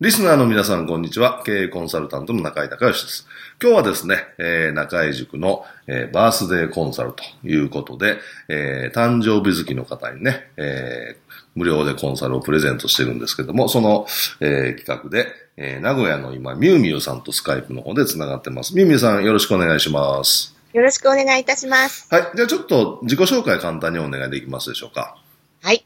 リスナーの皆さん、こんにちは。経営コンサルタントの中井隆義です。今日はですね、えー、中井塾の、えー、バースデーコンサルということで、えー、誕生日月の方にね、えー、無料でコンサルをプレゼントしてるんですけども、その、えー、企画で、えー、名古屋の今、ミュウミュウさんとスカイプの方で繋がってます。ミュウミュウさん、よろしくお願いします。よろしくお願いいたします。はい。じゃあちょっと自己紹介簡単にお願いできますでしょうか。はい。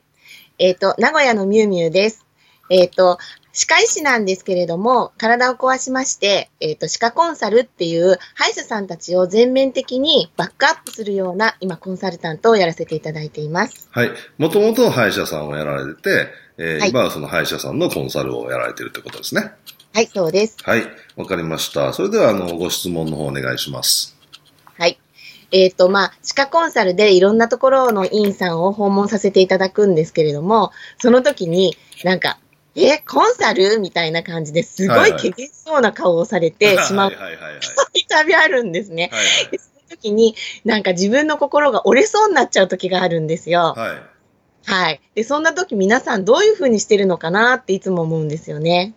えっ、ー、と、名古屋のミュウミュウです。えっ、ー、と、歯科医師なんですけれども、体を壊しまして、えっ、ー、と、歯科コンサルっていう歯医者さんたちを全面的にバックアップするような、今、コンサルタントをやらせていただいています。はい。もともと歯医者さんをやられてて、えー、はい、今はその歯医者さんのコンサルをやられているということですね。はい、そうです。はい。わかりました。それでは、あの、ご質問の方お願いします。はい。えっ、ー、と、まあ、歯科コンサルでいろんなところの院さんを訪問させていただくんですけれども、その時になんか、え、コンサル？みたいな感じですごい怪げそうな顔をされてしまう。たびあるんですね。はいはい、その時に、なんか自分の心が折れそうになっちゃう時があるんですよ。はい。はい。で、そんな時皆さんどういうふうにしてるのかなっていつも思うんですよね。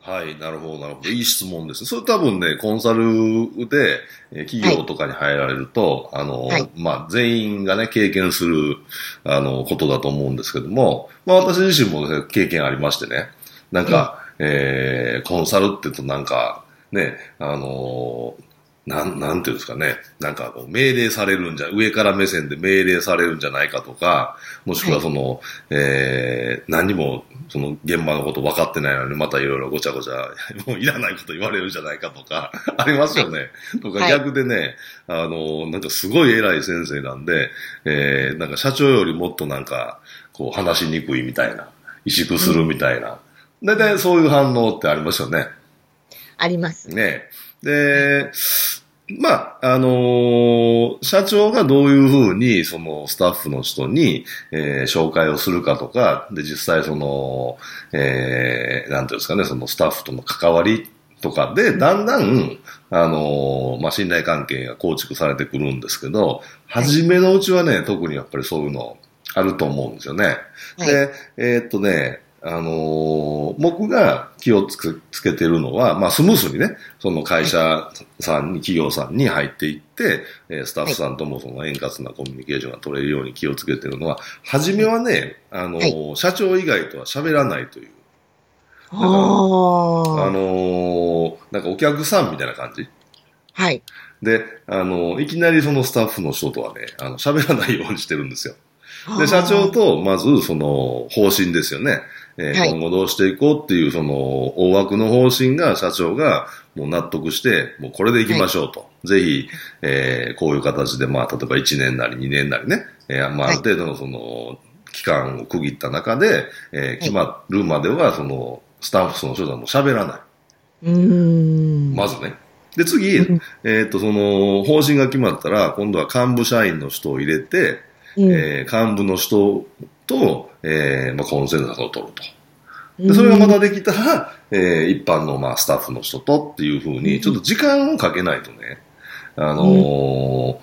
はい、なるほど、なるほど。いい質問です。それ多分ね、コンサルで、企業とかに入られると、はい、あの、はい、まあ、全員がね、経験する、あの、ことだと思うんですけども、まあ、私自身も、ね、経験ありましてね、なんか、うん、えー、コンサルって言うとなんか、ね、あのなん、なんていうんですかね。なんかこう命令されるんじゃ、上から目線で命令されるんじゃないかとか、もしくはその、はい、えー、何もその現場のこと分かってないのにまたいろいろごちゃごちゃ、もういらないこと言われるんじゃないかとか、ありますよね。とか逆でね、あの、なんかすごい偉い先生なんで、えー、なんか社長よりもっとなんか、こう話しにくいみたいな、萎縮するみたいな。大、う、体、ん、そういう反応ってありますよね。あります。ね。で、まあ、あのー、社長がどういうふうに、その、スタッフの人に、えー、紹介をするかとか、で、実際その、えー、なんていうんですかね、そのスタッフとの関わりとかで、だんだん、あのー、まあ、信頼関係が構築されてくるんですけど、初めのうちはね、特にやっぱりそういうのあると思うんですよね。はい、で、えー、っとね、あのー、僕が気をつけつけてるのは、まあ、スムースにね、その会社さんに、企業さんに入っていって、えスタッフさんともその円滑なコミュニケーションが取れるように気をつけてるのは、初めはね、あのー、社長以外とは喋らないという。ああのー、なんかお客さんみたいな感じ。はい。で、あのいきなりそのスタッフの人とはね、あの、喋らないようにしてるんですよ。で、社長と、まず、その、方針ですよね。えー、今後どうしていこうっていう、その、大枠の方針が社長がもう納得して、もうこれでいきましょうと。はい、ぜひ、えー、こういう形で、まあ、例えば1年なり2年なりね、えー、まあ、ある程度のその、期間を区切った中で、えー、決まるまでは、その、スタッフの人とも喋らない。うん。まずね。で、次、えっ、ー、と、その、方針が決まったら、今度は幹部社員の人を入れて、うん、えー、幹部の人と、えーまあ、コンセンサスを取ると。でそれがまたできたら、えー、一般の、まあ、スタッフの人とっていうふうに、ちょっと時間をかけないとね、あのーうん、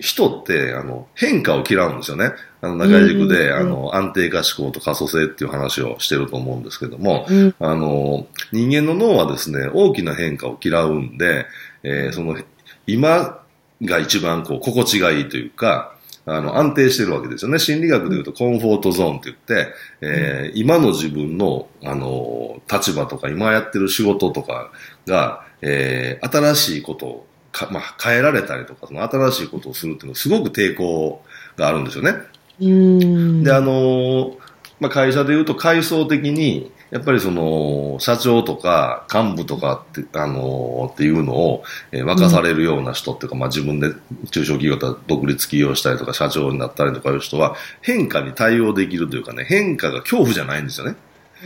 人って、あの、変化を嫌うんですよね。あの、長い軸で、あの、安定化思考と可塑性っていう話をしてると思うんですけども、うん、あの、人間の脳はですね、大きな変化を嫌うんで、えー、その、今が一番こう、心地がいいというか、あの、安定してるわけですよね。心理学で言うとコンフォートゾーンって言って、えー、今の自分の、あの、立場とか、今やってる仕事とかが、えー、新しいことをか、まあ、変えられたりとか、その新しいことをするっていうのはすごく抵抗があるんですよね。うんで、あのまあ、会社でいうと階層的に、やっぱりその、社長とか幹部とかって、あのっていうのを、えー、任されるような人っていうか、まあ自分で中小企業とか独立起業したりとか社長になったりとかいう人は、変化に対応できるというかね、変化が恐怖じゃないんですよね。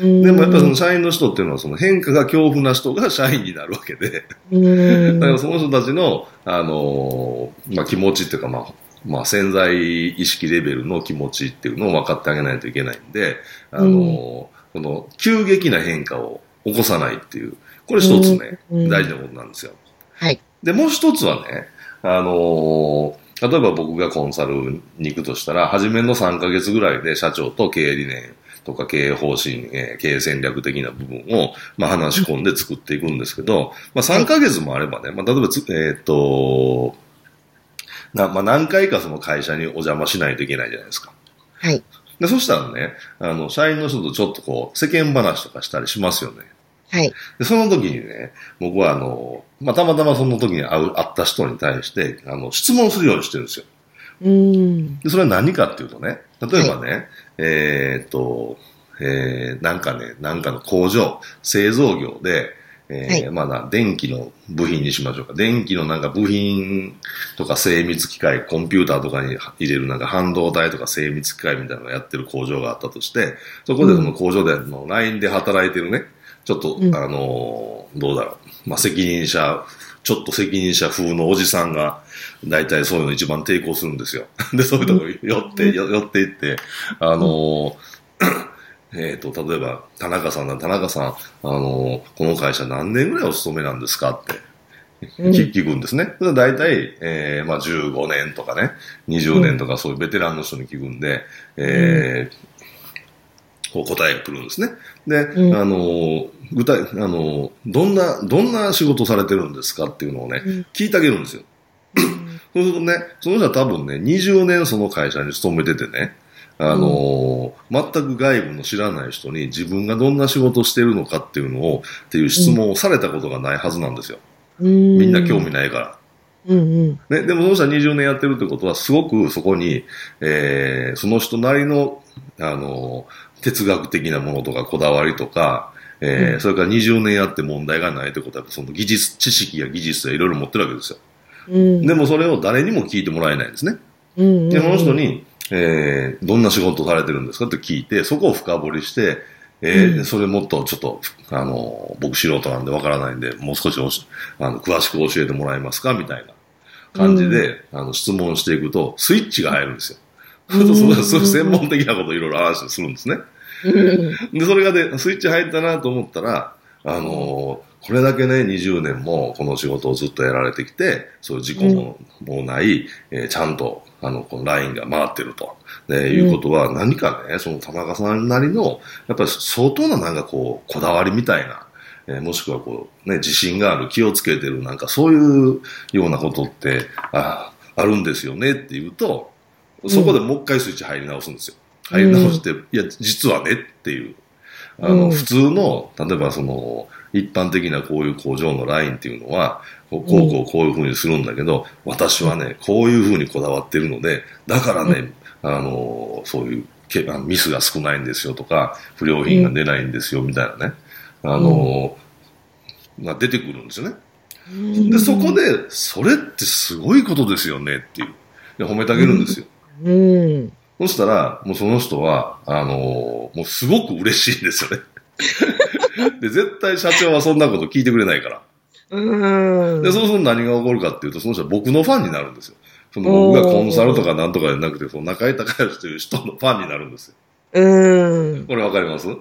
でもやっぱりその社員の人っていうのはその変化が恐怖な人が 社員になるわけで、だからその人たちの、あのまあ、気持ちっていうか、まあ、まあ、潜在意識レベルの気持ちっていうのを分かってあげないといけないんで、あのこの急激な変化を起こさないっていう、これ一つね、大事なことなんですよ。はい。で、もう一つはね、あの例えば僕がコンサルに行くとしたら、初めの3ヶ月ぐらいで社長と経営理念とか経営方針、えー、経営戦略的な部分を、まあ、話し込んで作っていくんですけど、まあ、3ヶ月もあればね、まあ、例えばつ、えー、っと、な、まあ、何回かその会社にお邪魔しないといけないじゃないですか。はい。で、そしたらね、あの、社員の人とちょっとこう、世間話とかしたりしますよね。はい。で、その時にね、僕はあの、まあ、たまたまその時に会う、会った人に対して、あの、質問するようにしてるんですよ。うん。で、それは何かっていうとね、例えばね、はい、えー、っと、えー、なんかね、なんかの工場、製造業で、えー、はい、まあ電気の部品にしましょうか。電気のなんか部品とか精密機械、コンピューターとかに入れるなんか半導体とか精密機械みたいなのをやってる工場があったとして、そこでその工場での LINE で働いてるね、ちょっと、うん、あのー、どうだろう。まあ責任者、ちょっと責任者風のおじさんが、大体そういうの一番抵抗するんですよ。で、そういうとこ寄って、寄っていって、あのーえっ、ー、と、例えば、田中さんだ、田中さん、あの、この会社何年ぐらいお勤めなんですかって聞くんですね。それ大体、えー、まあ15年とかね、20年とかそういうベテランの人に聞くんで、えー、こう答えが来るんですね。で、あの、具体、あの、どんな、どんな仕事されてるんですかっていうのをね、聞いてあげるんですよ。そうするとね、その人は多分ね、20年その会社に勤めててね、あのー、全く外部の知らない人に自分がどんな仕事をしてるのかっていうのを、っていう質問をされたことがないはずなんですよ。うん、みんな興味ないから。うんうんね、でもその人は20年やってるってことは、すごくそこに、えー、その人なりの、あのー、哲学的なものとかこだわりとか、えー、うん、それから20年やって問題がないってことは、その技術、知識や技術やいろいろ持ってるわけですよ。うん、でもそれを誰にも聞いてもらえないんですね。うんうんうん、で、その人に、えー、どんな仕事されてるんですかって聞いて、そこを深掘りして、えー、うん、それもっとちょっと、あの、僕素人なんでわからないんで、もう少しあの詳しく教えてもらえますかみたいな感じで、うん、あの、質問していくと、スイッチが入るんですよ。うん、そういう専門的なことをいろいろ話するんですね。で、それがね、スイッチ入ったなと思ったら、あのこれだけね、20年もこの仕事をずっとやられてきて、そういう事故も,、もない、えー、ちゃんと、あの、このラインが回ってると、ね、いうことは、何かね、その田中さんなりの、やっぱり相当ななんかこう、こだわりみたいな、えー、もしくはこう、ね、自信がある、気をつけてる、なんかそういうようなことって、ああるんですよねっていうと、そこでもう一回スイッチ入り直すんですよ。入り直して、いや、実はねっていう。あの、普通の、例えばその、一般的なこういう工場のラインっていうのは、こうこうこういうふうにするんだけど、私はね、こういうふうにこだわってるので、だからね、あの、そういうミスが少ないんですよとか、不良品が出ないんですよみたいなね、あの、が出てくるんですよね。で、そこで、それってすごいことですよねっていう。で褒めてあげるんですよ。うん。そしたら、もうその人は、あのもうすごく嬉しいんですよね。で、絶対社長はそんなこと聞いてくれないから。うん。で、そうすると何が起こるかっていうと、その人は僕のファンになるんですよ。その僕がコンサルとかなんとかじゃなくて、その中井隆義という人のファンになるんですよ。うん。これわかります？は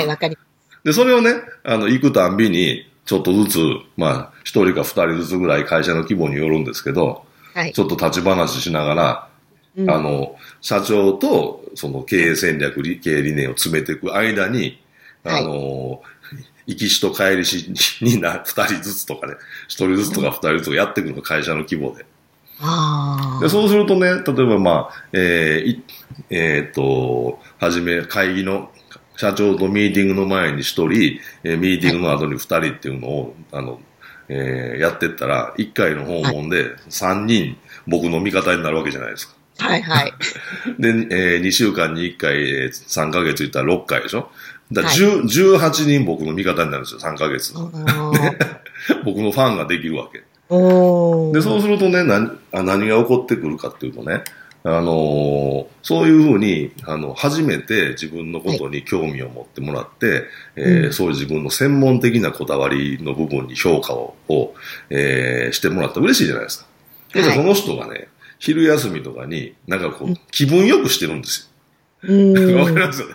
い、わかります。で、それをね、あの、行くたんびに、ちょっとずつ、まあ、一人か二人ずつぐらい会社の規模によるんですけど、はい、ちょっと立ち話しながら、うん、あの、社長と、その経営戦略、経営理念を詰めていく間に、あの、はい行きしと帰りしにな、二人ずつとかね、一人ずつとか二人ずつとかやっていくの、会社の規模で。でそうするとね、例えばまあ、えー、えー、っと、はじめ、会議の、社長とミーティングの前に一人、えー、ミーティングの後に二人っていうのを、あの、えー、やってったら、一回の訪問で三人僕の味方になるわけじゃないですか。はいはい。で、えー、2週間に1回、えー3ヶ月いったら6回でしょだからはい10 18人僕の味方になるんですよ、3ヶ月。おー 僕のファンができるわけ。で、そうするとね、何あ何が起こってくるかっていうとね、あのーそういうふうに、あの、初めて自分のことに興味を持ってもらって、えーうんそういう自分の専門的なこだわりの部分に評価を、をえーしてもらったら嬉しいじゃないですか。そその人がね、昼休みとかに、なんかこう、気分よくしてるんですうよ。わかり。ますよね。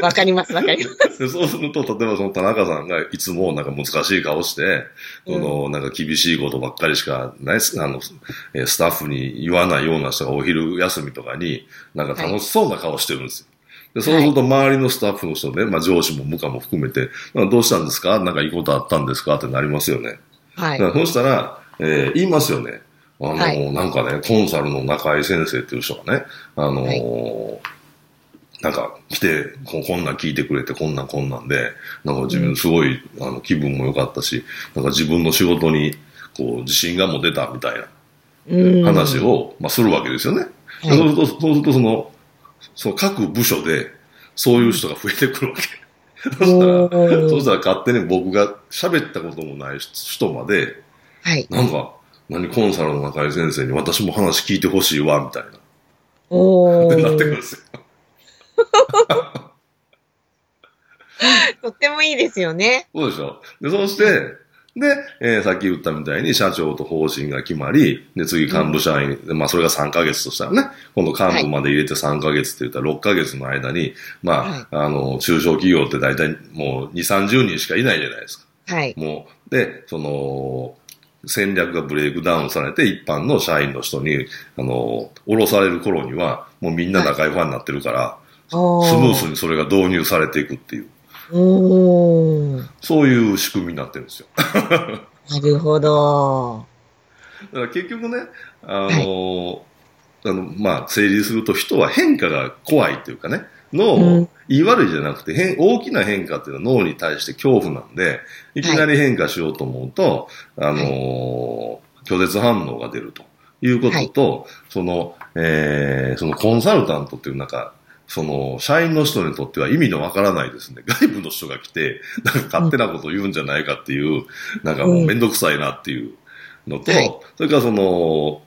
わかります、わかります。でそうすると、例えばその田中さんがいつもなんか難しい顔して、そのなんか厳しいことばっかりしかないあの、えースタッフに言わないような人がお昼休みとかに、なんか楽しそうな顔してるんですよ。でそうすると周りのスタッフの人ね、まあ上司も部下も含めて、どうしたんですか？なんかいいことあったんですか？ってなりますよね。はいそうしたら、えー言いますよね。あの、はいなんかね、コンサルの中井先生っていう人がね、あのーはいなんか来てこ、こんなん聞いてくれて、こんなんこんなんで、なんか自分すごい、あの気分も良かったし、なんか自分の仕事にこう自信が持てたみたいなうん話。を、まあ、するわけですよね。はいそうすると、そうするとその、その各部署でそういう人が増えてくるわけ。そしたら、そしたら勝手に僕が喋ったこともない人まで、はい。なんか、何コンサルの中井先生に私も話聞いてほしいわ、みたいな。おってなってくるんーですよ。とってもいいですよね。そうでしょ。で、そうして、で、えーさっき言ったみたいに社長と方針が決まり、で、次幹部社員、でまあそれが3ヶ月としたらね、今度幹部まで入れて3ヶ月って言ったら6ヶ月の間に、まあ、あの、中小企業って大体もう2、30人しかいないじゃないですか。はい。もう、で、その、戦略がブレイクダウンされて、一般の社員の人に、あの、降ろされる頃には、もうみんな仲良いファンになってるから、おスムースにそれが導入されていくっていう、そういう仕組みになってるんですよ。なるほど。だから結局ね、あの、あの、まあ、整理すると人は変化が怖いっていうかね、脳、うん。言い悪いじゃなくて変、大きな変化っていうのは脳に対して恐怖なんで、いきなり変化しようと思うと、あの拒絶反応が出るということと、その、えー、そのコンサルタントっていうなんか、その、社員の人にとっては意味のわからないですね。外部の人が来て、なんか勝手なことを言うんじゃないかっていう、なんかもうめんどくさいなっていうのと、はい。それからその、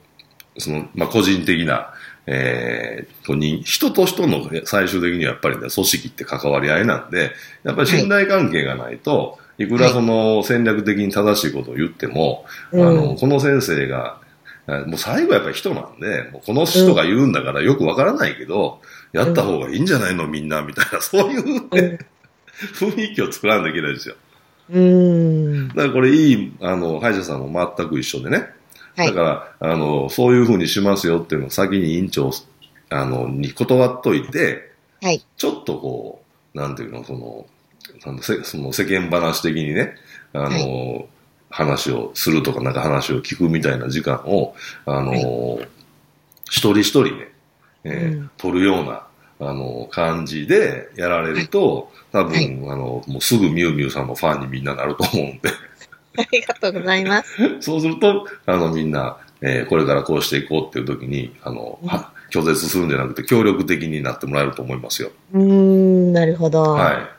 その、まあ、個人的な、えー、に人と人のね最終的にはやっぱりね、組織って関わり合いなんで、やっぱり信頼関係がないと、いくらその戦略的に正しいことを言っても、あの、うんこの先生が、あもう最後はやっぱり人なんで、もうこの人が言うんだからよくわからないけど、やった方がいいんじゃないの？みんな、みたいな、そういう、ね雰囲気を作らないといけないですよ。うん。だからこれいい、あの、歯医者さんも全く一緒でね。はいだから、あの、そういうふうにしますよっていうのを先に委員長、あの、に断っといて、はい。ちょっとこう、なんていうの、その、その世間話的にね、あの、話をするとか、なんか話を聞くみたいな時間を、あの、は一人一人ね、えーうん取るような、あの、感じでやられると、多分、はいあの、もうすぐミュウミュウさんのファンにみんななると思うんで、ありがとうございます。そうすると、あの、みんな、えーこれからこうしていこうっていう時に、あの、は拒絶するんじゃなくて、協力的になってもらえると思いますよ。うーん、なるほど。は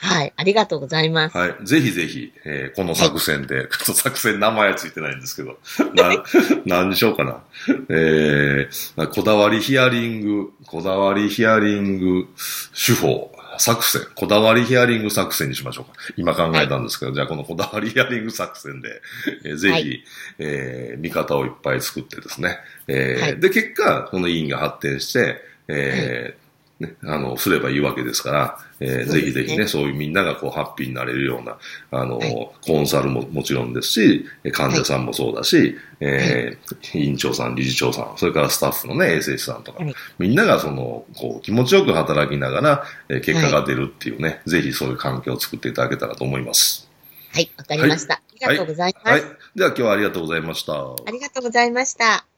はい。ありがとうございます。い。はい。ぜひぜひ、えーこの作戦で、ちょっと作戦名前はついてないんですけど、な、何にしようかな。えーこだわりヒアリング、こだわりヒアリング手法、作戦、こだわりヒアリング作戦にしましょうか。今考えたんですけど、じゃあこのこだわりヒアリング作戦で、えーぜひ、はいえー見方をいっぱい作ってですね。えーはいで、結果、この委員が発展して、えーね、あの、すればいいわけですから、えーぜひぜひね、そういうみんながこう、ハッピーになれるような、あの、はいコンサルももちろんですし、え患者さんもそうだし、えー委員長さん、理事長さん、それからスタッフのね、衛生士さんとか、はいみんながその、こう、気持ちよく働きながら、えー結果が出るっていうね、ぜひそういう環境を作っていただけたらと思います。はい。わかりました。ありがとうございます。はい。では今日はありがとうございました。ありがとうございました。